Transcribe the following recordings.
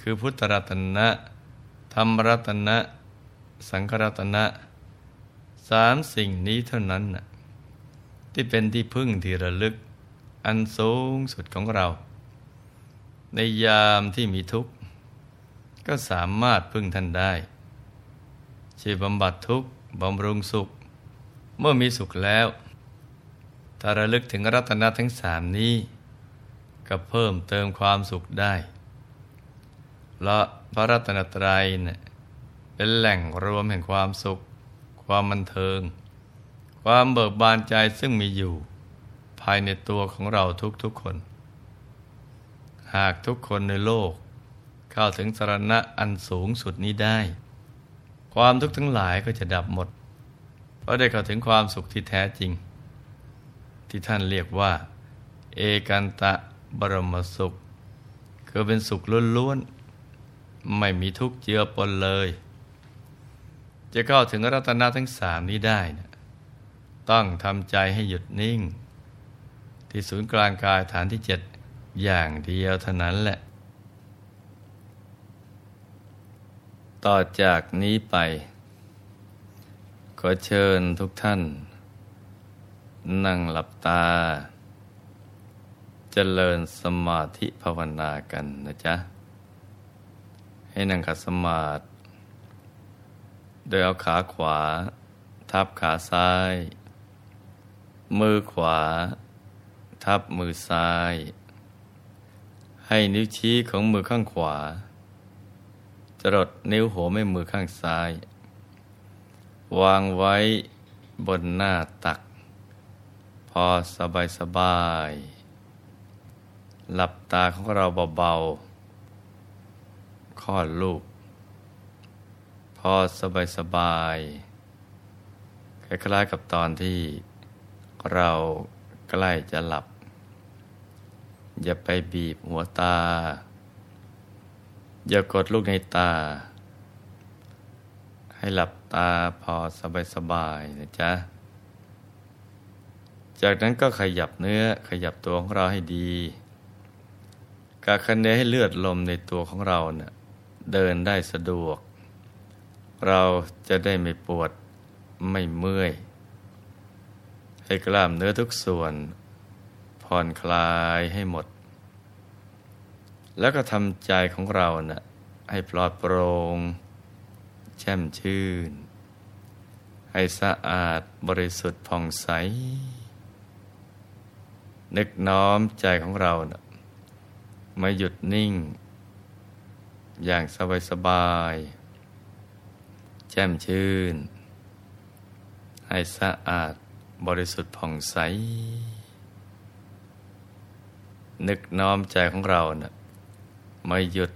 คือพุทธรัตนะธรรมรัตนะ สังฆรัตนะสามสิ่งนี้เท่านั้นที่เป็นที่พึ่งที่ระลึก อันสูงสุดของเรา ในยามที่มีทุกข์ ก็สามารถพึ่งท่านได้ช่วยบำบัดทุกข์บำรุงสุข เมื่อมีสุขแล้วถ้าระลึกถึงรัตนะทั้งสามนี้ ก็เพิ่มเติมความสุขได้ ละพระรัตนตรัยเนี่ยเป็นแหล่งรวมแห่งความสุข ความบันเทิง ความเบิกบานใจซึ่งมีอยู่ ภายในตัวของเราทุกๆคน หากทุกคนในโลก เข้าถึงสรณะอันสูงสุดนี้ได้ ความทุกข์ทั้งหลายก็จะดับหมด เพราะได้เข้าถึงความสุขที่แท้จริง ที่ท่านเรียกว่า เอกันตะบรมสุขคือเป็นสุขล้วนๆ ไม่มีทุกข์เจือปนเลย จะเข้าถึงรัตนะทั้งสามนี้ได้นะต้องทำใจให้หยุดนิ่ง ที่ศูนย์กลางกายฐานที่เจ็ดอย่างเดียวเท่านั้นแหละ ต่อจากนี้ไป ขอเชิญทุกท่าน นั่งหลับตาจเจริญสมาธิภาวนากันนะจ๊ะ ให้นั่งขัดสมาธิโดยเอาขาขวา ทับขาซ้าย มือขวา ทับมือซ้าย ให้นิ้วชี้ของมือข้างขวา จรดนิ้วหัวแม่มือข้างซ้าย วางไว้บนหน้าตัก พอสบายสบาย หลับตาของเราเบาๆ ลอดลูก พอสบายสบายคล้ายๆกับตอนที่เราใกล้จะหลับ อย่าไปบีบหัวตา อย่ากดลูกในตา ให้หลับตาพอสบายสบายนะจ๊ะ จากนั้นก็ขยับเนื้อขยับตัวของเราให้ดีกาคันเนให้เลือดลมในตัวของเราเนะี่ย เดินได้สะดวก เราจะได้ไม่ปวดไม่เมื่อย ให้กล้ามเนื้อทุกส่วน ผ่อนคลายให้หมด แล้วก็ทำใจของเรานะ่ะให้ปลอดโปร่งแช่มชื่น ให้สะอาดบริสุทธิ์ผ่องใส นึกน้อมใจของเรานะ่ะมาหยุดนิ่ง อย่างสบายสบายแจ่มชื่น ให้สะอาดบริสุทธิ์ผ่องใส นึกน้อมใจของเรานะ่ะไม่หยุด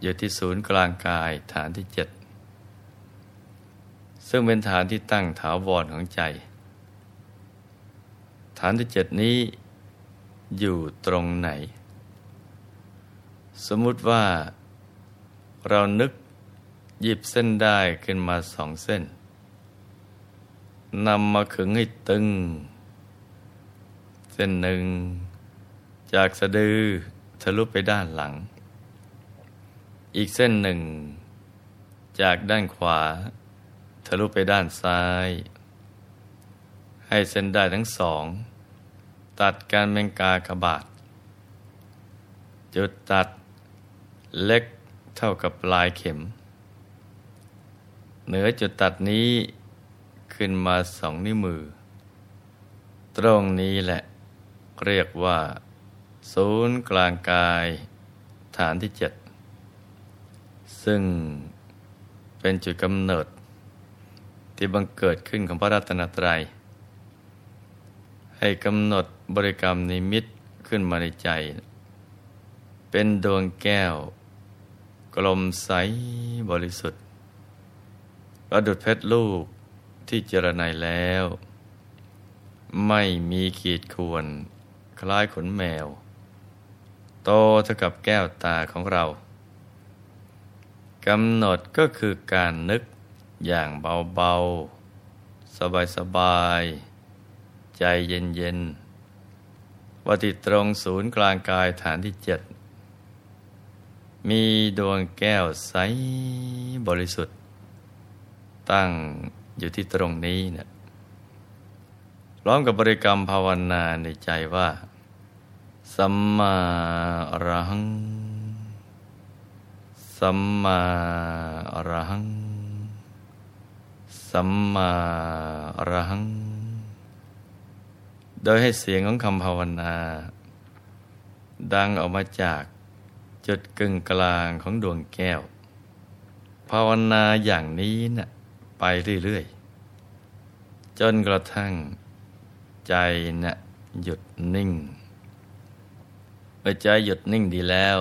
อยู่ที่ศูนย์กลางกายฐานที่เจ็ด ซึ่งเป็นฐานที่ตั้งถาวรของใจ ฐานที่เจ็ดนี้อยู่ตรงไหน สมมุติว่า เรานึกหยิบเส้นได้ขึ้นมาสองเส้นนำมาขึงให้ตึง เส้นหนึ่ง จากสะดือทะลุไปด้านหลัง อีกเส้นหนึ่ง จากด้านขวา ทะลุไปด้านซ้าย ให้เส้นได้ทั้งสอง ตัดการเมงกากระบาดจุดตัดเล็ก เท่ากับปลายเข็ม เหนือจุดตัดนี้ขึ้นมาสองนิ้วมือ ตรงนี้แหละ เรียกว่า ศูนย์กลางกายฐานที่เจ็ดซึ่งเป็นจุดกำเนิด ที่บังเกิดขึ้นของพระรัตนตรัย ให้กำหนดบริกรรมนิมิตขึ้นมาในใจ เป็นดวงแก้ว กลมใสบริสุทธิ์ประดุดเพชรลูกที่เจรไนแล้ว ไม่มีขีดข่วนคล้ายขนแมว โตเท่ากับแก้วตาของเรากำหนดก็คือการนึกอย่างเบาๆ สบายๆ ใจเย็นๆว่าติดตรงศูนย์กลางกายฐานที่เจ็ด มีดวงแก้วใสบริสุทธิ์ ตั้งอยู่ที่ตรงนี้เนะี่ยร้องกับบริกรรมภาวนาในใจว่า สัมมาอรหัง สัมมาอรหัง สัมมาอรหัง โดยให้เสียงของคำภาวนา ดังออกมาจาก จุดกึ่งกลางของดวงแก้ว ภาวนาอย่างนี้นะ่ะไปเรื่อยๆ จนกระทั่งใจนะ่ะหยุดนิ่ง เมื่อใจหยุดนิ่งดีแล้ว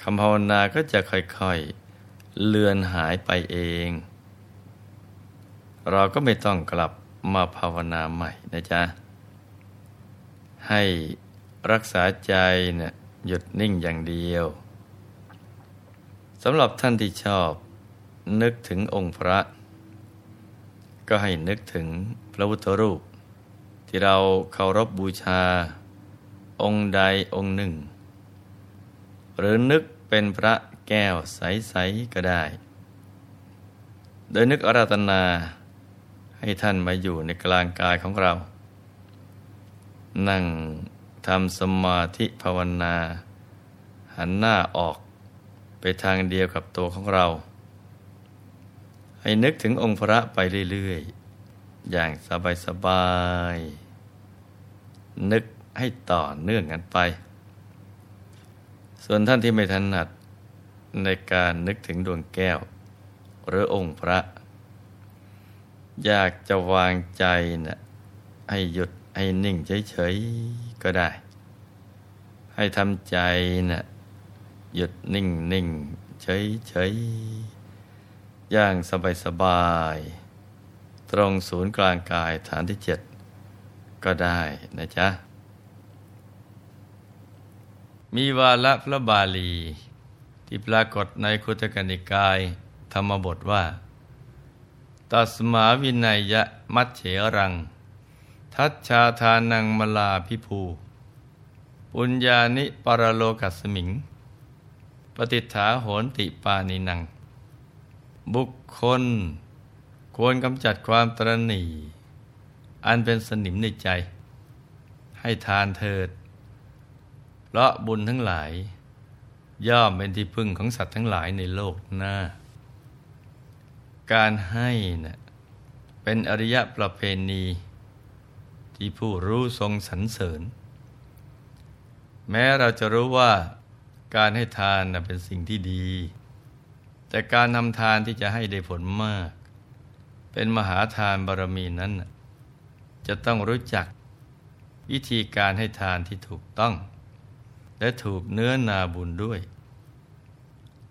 คำภาวนาก็จะค่อยๆ เลือนหายไปเอง เราก็ไม่ต้องกลับมาภาวนาใหม่นะจ๊ะ ให้รักษาใจเนี่ย หยุดนิ่งอย่างเดียวสำหรับท่านที่ชอบนึกถึงองค์พระ ก็ให้นึกถึงพระพุทธรูป ที่เราเคารพบบูชา องค์ใดองค์หนึ่ง หรือนึกเป็นพระแก้วใส ๆ ก็ได้ โดยนึกอาราธนาให้ท่านมาอยู่ในกลางกายของเรา นั่ง ทำสมาธิภาวนา หันหน้าออกไปทางเดียวกับตัวของเรา ให้นึกถึงองค์พระไปเรื่อย ๆ อย่างสบาย ๆ นึกให้ต่อเนื่องกันไป ส่วนท่านที่ไม่ถนัดในการนึกถึงดวงแก้ว หรือองค์พระ อยากจะวางใจนะ่ะให้หยุดให้นิ่งเฉย ก็ได้ ให้ทำใจนะ่ะหยุดนิ่งนิ่งเฉยเฉยอย่างสบายสบาย ตรงศูนย์กลางกายฐานที่เจ็ดก็ได้นะจ๊ะ มีวาละพระบาลี ที่ปรากฏในคุตกนิกายธรรมบทว่า ตัสมาวินัยยะมัชเฉรัง ทัชชาทานังมลาพิภู ปุญญานิปรโลกัสมิง ปฏิฐาโหนติปานินัง บุคคล ควรกำจัดความตรณีอันเป็นสนิมในใจ ให้ทานเถิดเพราะบุญทั้งหลาย ย่อมเป็นที่พึ่งของสัตว์ทั้งหลายในโลกหน้า การให้นะ่ะเป็นอริยประเพณี ที่ผู้รู้ทรงสรรเสริญ แม้เราจะรู้ว่าการให้ทานเป็นสิ่งที่ดี แต่การทำทานที่จะให้ได้ผลมาก เป็นมหาทานบารมีนั้น จะต้องรู้จักวิธีการให้ทานที่ถูกต้อง และถูกเนื้อนาบุญด้วย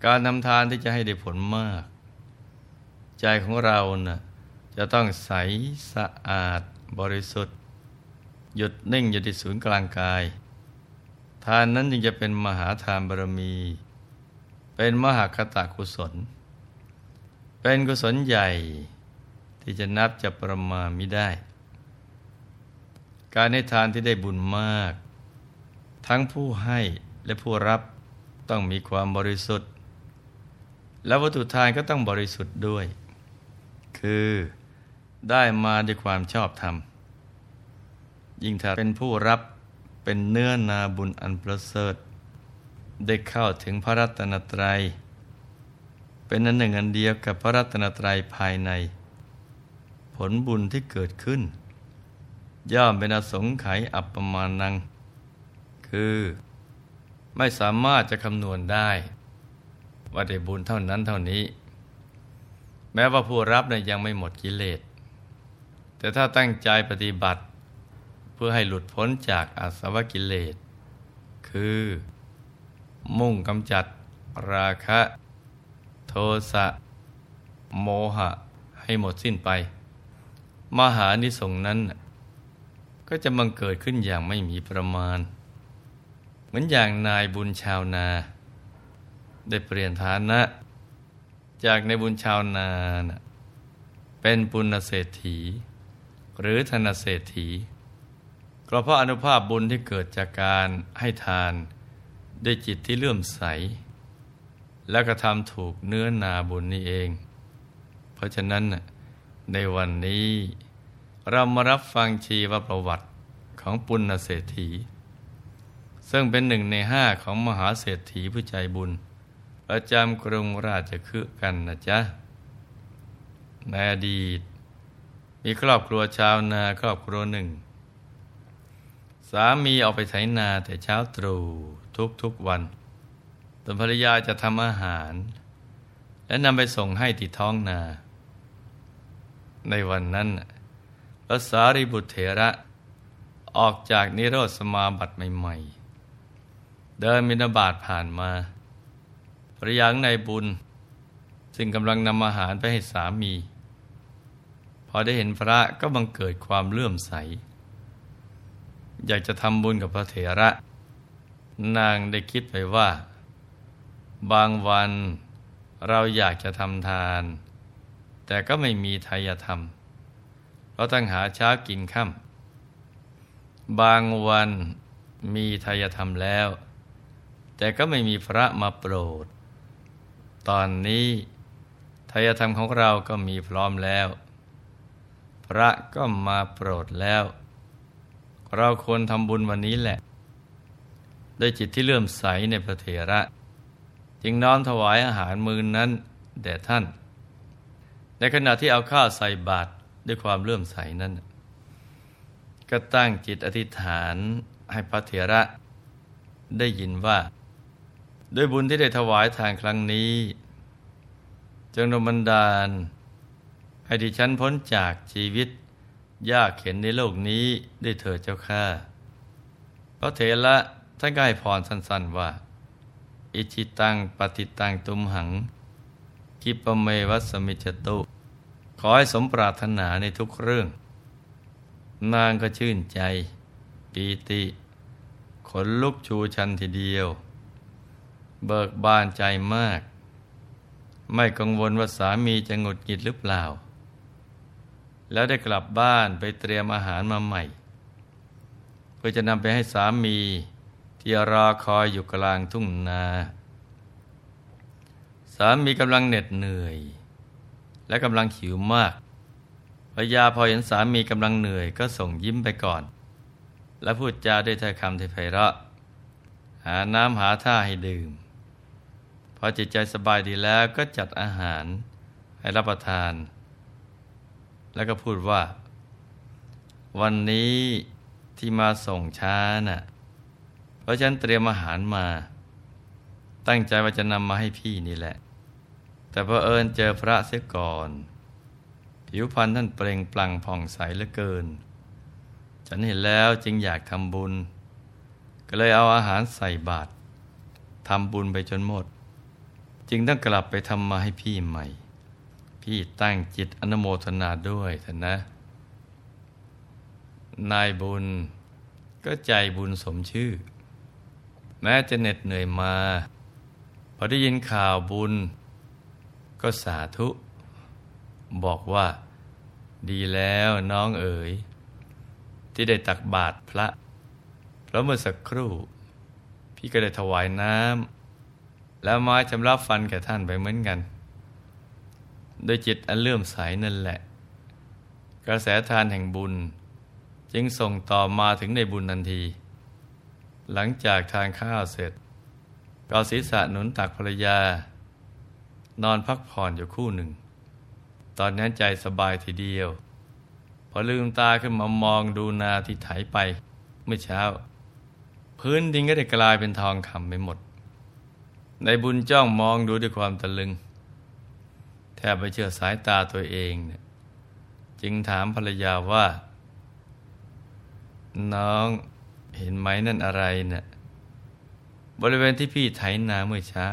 การทำทานที่จะให้ได้ผลมาก ใจของเรานะ่ะจะต้องใสสะอาดบริสุทธิ์ หยุดนิ่งอยู่ที่ศูนย์กลางกาย ทานนั้นจึงจะเป็นมหาทานบารมี เป็นมหาคตากุศล เป็นกุศลใหญ่ที่จะนับจะประมาณไม่ได้ การให้ทานที่ได้บุญมาก ทั้งผู้ให้และผู้รับต้องมีความบริสุทธิ์ และวัตถุทานก็ต้องบริสุทธิ์ด้วย คือได้มาด้วยความชอบธรรม ยิ่งถ้าเป็นผู้รับเป็นเนื้อนาบุญอันประเสริฐ ได้เข้าถึงพระรัตนตรัย เป็นอันหนึ่งอันเดียวกับพระรัตนตรัยภายใน ผลบุญที่เกิดขึ้น ย่อมเป็นอสงไขยอัปปมานัง คือไม่สามารถจะคำนวณได้ ว่าได้บุญเท่านั้นเท่านี้ แม้ว่าผู้รับเนี่ยยังไม่หมดกิเลสแต่ถ้าตั้งใจปฏิบัติ เพื่อให้หลุดพ้นจากอาสวะกิเลส คือ มุ่งกำจัดราคะ โทสะ โมหะให้หมดสิ้นไป มหานิสงนั้น ก็จะบังเกิดขึ้นอย่างไม่มีประมาณ เหมือนอย่างนายบุญชาวนา ได้เปลี่ยนฐานะ จากในบุญชาวนานะเป็นปุณเศรษฐี หรือธนเศรษฐี ก็เพราะอนุภาพบุญที่เกิดจากการให้ทานด้วยจิตที่เลื่อมใส และกระทำถูกเนื้อนาบุญนี่เอง เพราะฉะนั้นในวันนี้เรามารับฟังชีวประวัติของปุณณเศรษฐี ซึ่งเป็นหนึ่งในห้าของมหาเศรษฐีผู้ใจบุญ ประจำกรุงราชคฤห์กันนะจ๊ะในอดีต มีครอบครัวชาวนาครอบครัวหนึ่งามีออกไปไถนาแต่เช้าตรู่ทุกๆวันตนภรรยาจะทำอาหาร และนำไปส่งให้ที่ท้องนา ในวันนั้นพระสารีบุตรเถระออกจากนิโรธสมาบัติใหม่ๆ เดินมินาบาตผ่านมาภรรยาในบุญ ซึ่งกำลังนำอาหารไปให้สามี พอได้เห็นพระก็บังเกิดความเลื่อมใส อยากจะทำบุญกับพระเถระ นางได้คิดไปว่า บางวันเราอยากจะทำทาน แต่ก็ไม่มีทายธรรม เราต้องหาเช้ากินค่ำบางวันมีทายธรรมแล้ว แต่ก็ไม่มีพระมาโปรด ตอนนี้ทายธรรมของเราก็มีพร้อมแล้ว พระก็มาโปรดแล้ว เราควรทำบุญวันนี้แหละ โดยจิตที่เลื่อมใสในพระเถระ จึงน้อมถวายอาหารมือนั้นแด่ท่าน ในขณะที่เอาข้าวใส่บาตรด้วยความเลื่อมใสนั้น ก็ตั้งจิตอธิษฐานให้พระเถระ ได้ยินว่า ด้วยบุญที่ได้ถวายทานครั้งนี้ จงนบันดาลให้ดิฉันพ้นจากชีวิต ยากเข็นในโลกนี้ได้เถิดเจ้าข้าพระเถระท่านก็ให้พรสั้นๆว่า อิจิตังปฏิตังตุมหังกิปเมวัสมิจตุ ขอให้สมปรารถนาในทุกเรื่อง นางก็ชื่นใจ ปีติ ขนลุกชูชันทีเดียว เบิกบานใจมาก ไม่กังวลว่าสามีจะหงุดหงิดหรือเปล่า แล้วได้กลับบ้านไปเตรียมอาหารมาใหม่ เพื่อจะนำไปให้สามีที่รอคอยอยู่กลางทุ่งนา สามีกำลังเหน็ดเหนื่อย และกำลังหิวมากพญาพอเห็นสามีกำลังเหนื่อยก็ส่งยิ้มไปก่อน และพูดจาด้วยถ้อยคำที่ไพเราะ หาน้ำหาท่าให้ดื่ม พอจิตใจสบายดีแล้วก็จัดอาหารให้รับประทาน แล้วก็พูดว่า วันนี้ที่มาส่งช้าน่ะ เพราะฉันเตรียมอาหารมา ตั้งใจว่าจะนำมาให้พี่นี่แหละ แต่พอเอิญเจอพระเสียก่อน ผิวพรรณท่านเปล่งปลั่งผ่องใสเหลือเกิน ฉันเห็นแล้วจึงอยากทำบุญ ก็เลยเอาอาหารใส่บาตรทำบุญไปจนหมด จึงต้องกลับไปทำมาให้พี่ใหม่ พี่ตั้งจิตอนุโมทนาด้วยท่านนะ นายบุญก็ใจบุญสมชื่อ แม้จะเหน็ดเหนื่อยมา พอได้ยินข่าวบุญ ก็สาธุ บอกว่า ดีแล้วน้องเอ๋ย ที่ได้ตักบาตรพระ เพราะเมื่อสักครู่ พี่ก็ได้ถวายน้ำแล้วไม้ชำระฟันแก่ท่านไปเหมือนกัน โดยจิตอันเลื่อมใสนั่นแหละ กระแสทานแห่งบุญ จึงส่งต่อมาถึงในบุญทันที หลังจากทานข้าวเสร็จก็ศีรษะหนุนตักภรรยา นอนพักผ่อนอยู่คู่หนึ่ง ตอนนั้นใจสบายทีเดียว พอลืมตาขึ้นมามองดูนาที่ไถไป เมื่อเช้า พื้นดินก็ได้กลายเป็นทองคำไปหมด ในบุญจ้องมองดูด้วยความตะลึง บไปเชื่อสายตาตัวเองเนี่ยจึงถามภรรยาว่า น้องเห็นไหมนั่นอะไรเนะี่ยบริเวณที่พี่ไถนาเมื่อเช้า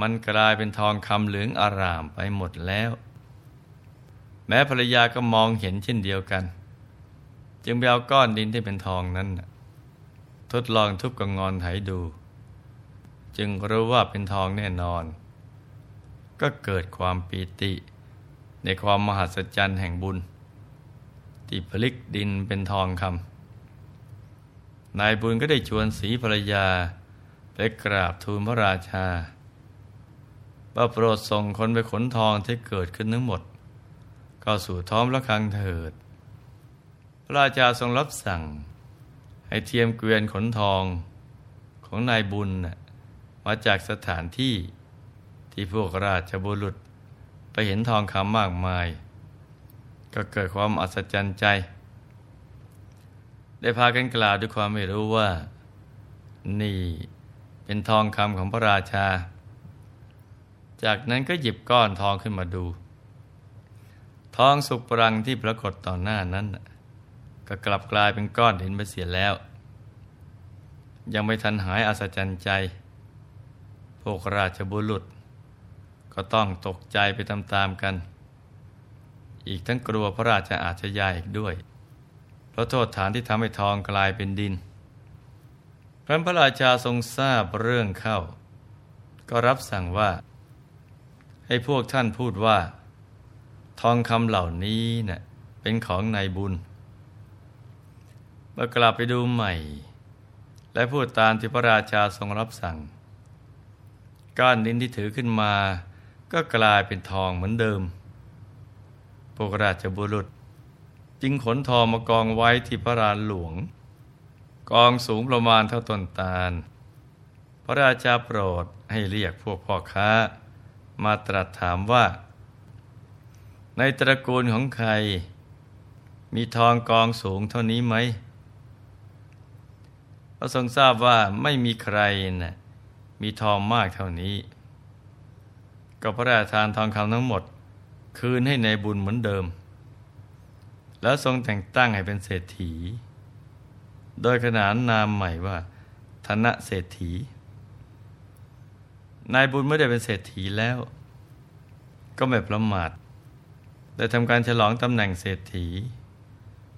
มันกลายเป็นทองคำเหลืองอารามไปหมดแล้ว แม้ภรรยาก็มองเห็นเช่นเดียวกัน จึงไปเอาก้อนดินที่เป็นทองนั้นทดลองทุบกระงอนไถดู จึงรู้ว่าเป็นทองแน่นอน ก็เกิดความปีติ ในความมหัศจรรย์แห่งบุญ ที่ผลิกดินเป็นทองคำนายบุญก็ได้ชวนสีภรรยา ไปกราบทูลพระราชาว่าโปรดส่งคนไปขนทองที่เกิดขึ้นทั้งหมดเข้าสู่ท้อมละคังเถิด พระราชาทรงรับสั่ง ให้เทียมเกวียนขนทองของนายบุญมาจากสถานที่ ที่พวกราชบุรุษไปเห็นทองคำมากมาย ก็เกิดความอัศจรรย์ใจ ได้พากันกล่าวด้วยความไม่รู้ว่า นี่เป็นทองคำของพระราชา จากนั้นก็หยิบก้อนทองขึ้นมาดู ทองสุกปรังที่ปรากฏต่อหน้านั้น ก็กลับกลายเป็นก้อนหินไปเสียแล้ว ยังไม่ทันหายอัศจรรย์ใจ พวกราชบุรุษ ก็ต้องตกใจไปตามๆกัน อีกทั้งกลัวพระราชาอาชญาอีกด้วย เพราะโทษฐานที่ทำให้ทองกลายเป็นดินพระพระราชาทรงทราบเรื่องเข้า ก็รับสั่งว่า ให้พวกท่านพูดว่า ทองคำเหล่านี้เนะ่ยเป็นของนายบุญเมื่อกลับไปดูใหม่ และพูดตามที่พระราชาทรงรับสั่ง ก้อนดินที่ถือขึ้นมา ก็กลายเป็นทองเหมือนเดิมพวกราชบุรุษ จึงขนทองมากองไว้ที่พระรานหลวง กองสูงประมาณเท่าต้นตาล พระราชาโปรดให้เรียกพวกพ่อค้า มาตรัสถามว่า ในตระกูลของใคร มีทองกองสูงเท่านี้ไหมพระทรงทราบว่าไม่มีใครนะ่ะมีทองมากเท่านี้ ก็พระราชทานทองคำทั้งหมด คืนให้ในบุญเหมือนเดิม แล้วทรงแต่งตั้งให้เป็นเศรษฐี โดยขนานนามใหม่ว่า ธนเศรษฐีนายบุญไม่ได้เป็นเศรษฐีแล้ว ก็ไม่ประมาทได้ทำการฉลองตำแหน่งเศรษฐี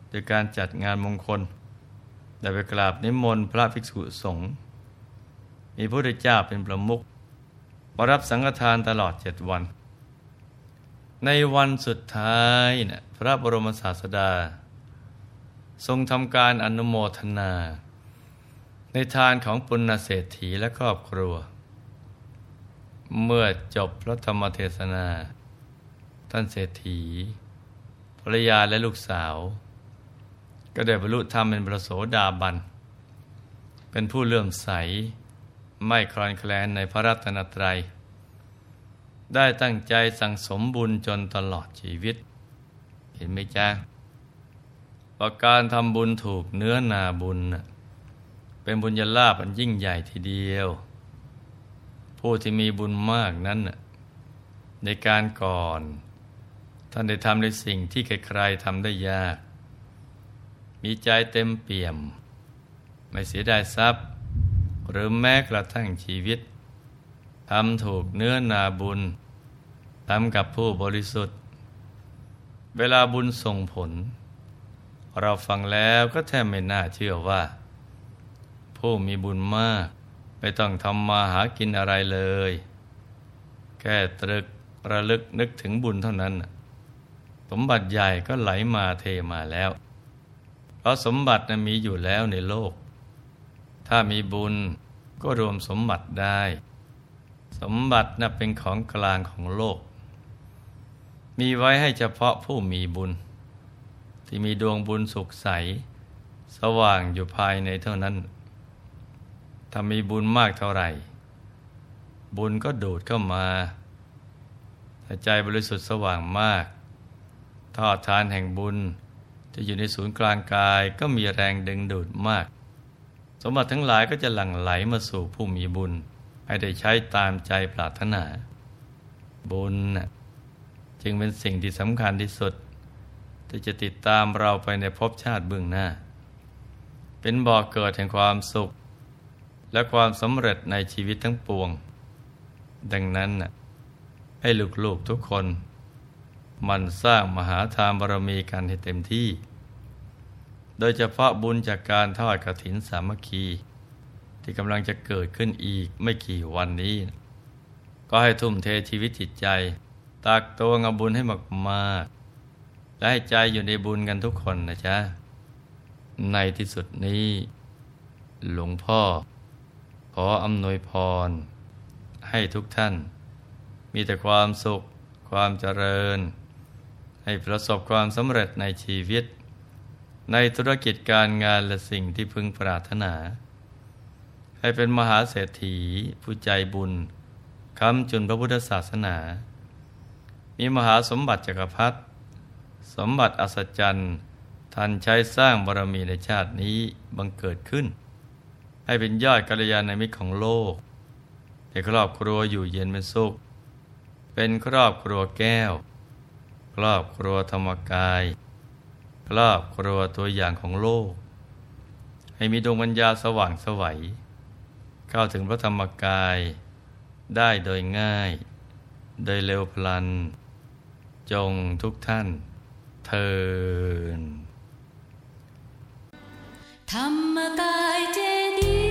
โดยการจัดงานมงคล ได้ไปกราบนิมนต์พระภิกษุสงฆ์มีพระพุทธเจ้าเป็นประมุข มารับสังฆทานตลอดเจ็ดวัน ในวันสุดท้ายนะพระบรมศาสดา ทรงทำการอนุโมทนา ในทานของปุณณเศรษฐีและครอบครัว เมื่อจบพระธรรมเทศนา ท่านเศรษฐีภรรยาและลูกสาว ก็ได้บรรลุธรรมเป็นประโสดาบัน เป็นผู้เลื่อมใส ไม่คลอนแคลนในพระรัตนตรัย ได้ตั้งใจสั่งสมบุญจนตลอดชีวิต เห็นไหมจ๊ะประการทำบุญถูกเนื้อนาบุญ เป็นบุญญาลาภอันยิ่งใหญ่ทีเดียว ผู้ที่มีบุญมากนั้น ในการก่อน ท่านได้ทำในสิ่งที่ใครๆทำได้ยาก มีใจเต็มเปี่ยม ไม่เสียดายทรัพย์ หรือแม้กระทั่งชีวิตทำถูกเนื้อนาบุญทำกับผู้บริสุทธิ์ เวลาบุญส่งผล เราฟังแล้วก็แทบไม่น่าเชื่อว่า ผู้มีบุญมากไม่ต้องทำมาหากินอะไรเลย แค่ตรึกระลึกนึกถึงบุญเท่านั้น สมบัติใหญ่ก็ไหลมาเทมาแล้ว เพราะสมบัตินะมีอยู่แล้วในโลก ถ้ามีบุญก็รวมสมบัติได้ สมบัตินะเป็นของกลางของโลก มีไว้ให้เฉพาะผู้มีบุญ ที่มีดวงบุญสุขใส สว่างอยู่ภายในเท่านั้น ถ้ามีบุญมากเท่าไหร่ บุญก็ดูดเข้ามาถ้าใจบริสุทธิ์สว่างมากทอดทานแห่งบุญจะอยู่ในศูนย์กลางกายก็มีแรงดึงดูดมาก สมบัติทั้งหลายก็จะหลั่งไหลมาสู่ผู้มีบุญ ให้ได้ใช้ตามใจปรารถนา บุญจึงเป็นสิ่งที่สำคัญที่สุด ที่จะติดตามเราไปในภพชาติเบื้องหน้า เป็นบ่อกเกิดแห่งความสุข และความสำเร็จในชีวิตทั้งปวง ดังนั้นให้ลูกๆทุกคน มันสร้างมหาทานบารมีกันให้เต็มที่ โดยเฉพาะบุญจากการทอดกระถินสามัคคี ที่กำลังจะเกิดขึ้นอีกไม่กี่วันนี้ ก็ให้ทุ่มเทชีวิตจิตใจตักตัวงบุญให้มากๆและให้ใจอยู่ในบุญกันทุกคนนะจ๊ะ ในที่สุดนี้ หลวงพ่อ ขออำนวยพร ให้ทุกท่าน มีแต่ความสุข ความเจริญ ให้ประสบความสำเร็จในชีวิต ในธุรกิจการงานและสิ่งที่พึงปรารถนา ให้เป็นมหาเศรษฐีผู้ใจบุญคำจุนพระพุทธศาสนา มีมหาสมบัติจักรพรรดิสมบัติอัศจรรย์ท่านใช้สร้างบารมีในชาตินี้บังเกิดขึ้น ให้เป็นยอดกัลยาณมิตรของโลกให้ครอบครัวอยู่เย็นเป็นสุข เป็นครอบครัวแก้ว ครอบครัวธรรมกาย ครอบครัวตัวอย่างของโลก ให้มีดวงปัญญาสว่างสวัย เข้าถึงพระธรรมกายได้โดยง่าย โดยเร็วพลัน จงทุกท่านเทินธรรมกายเจดี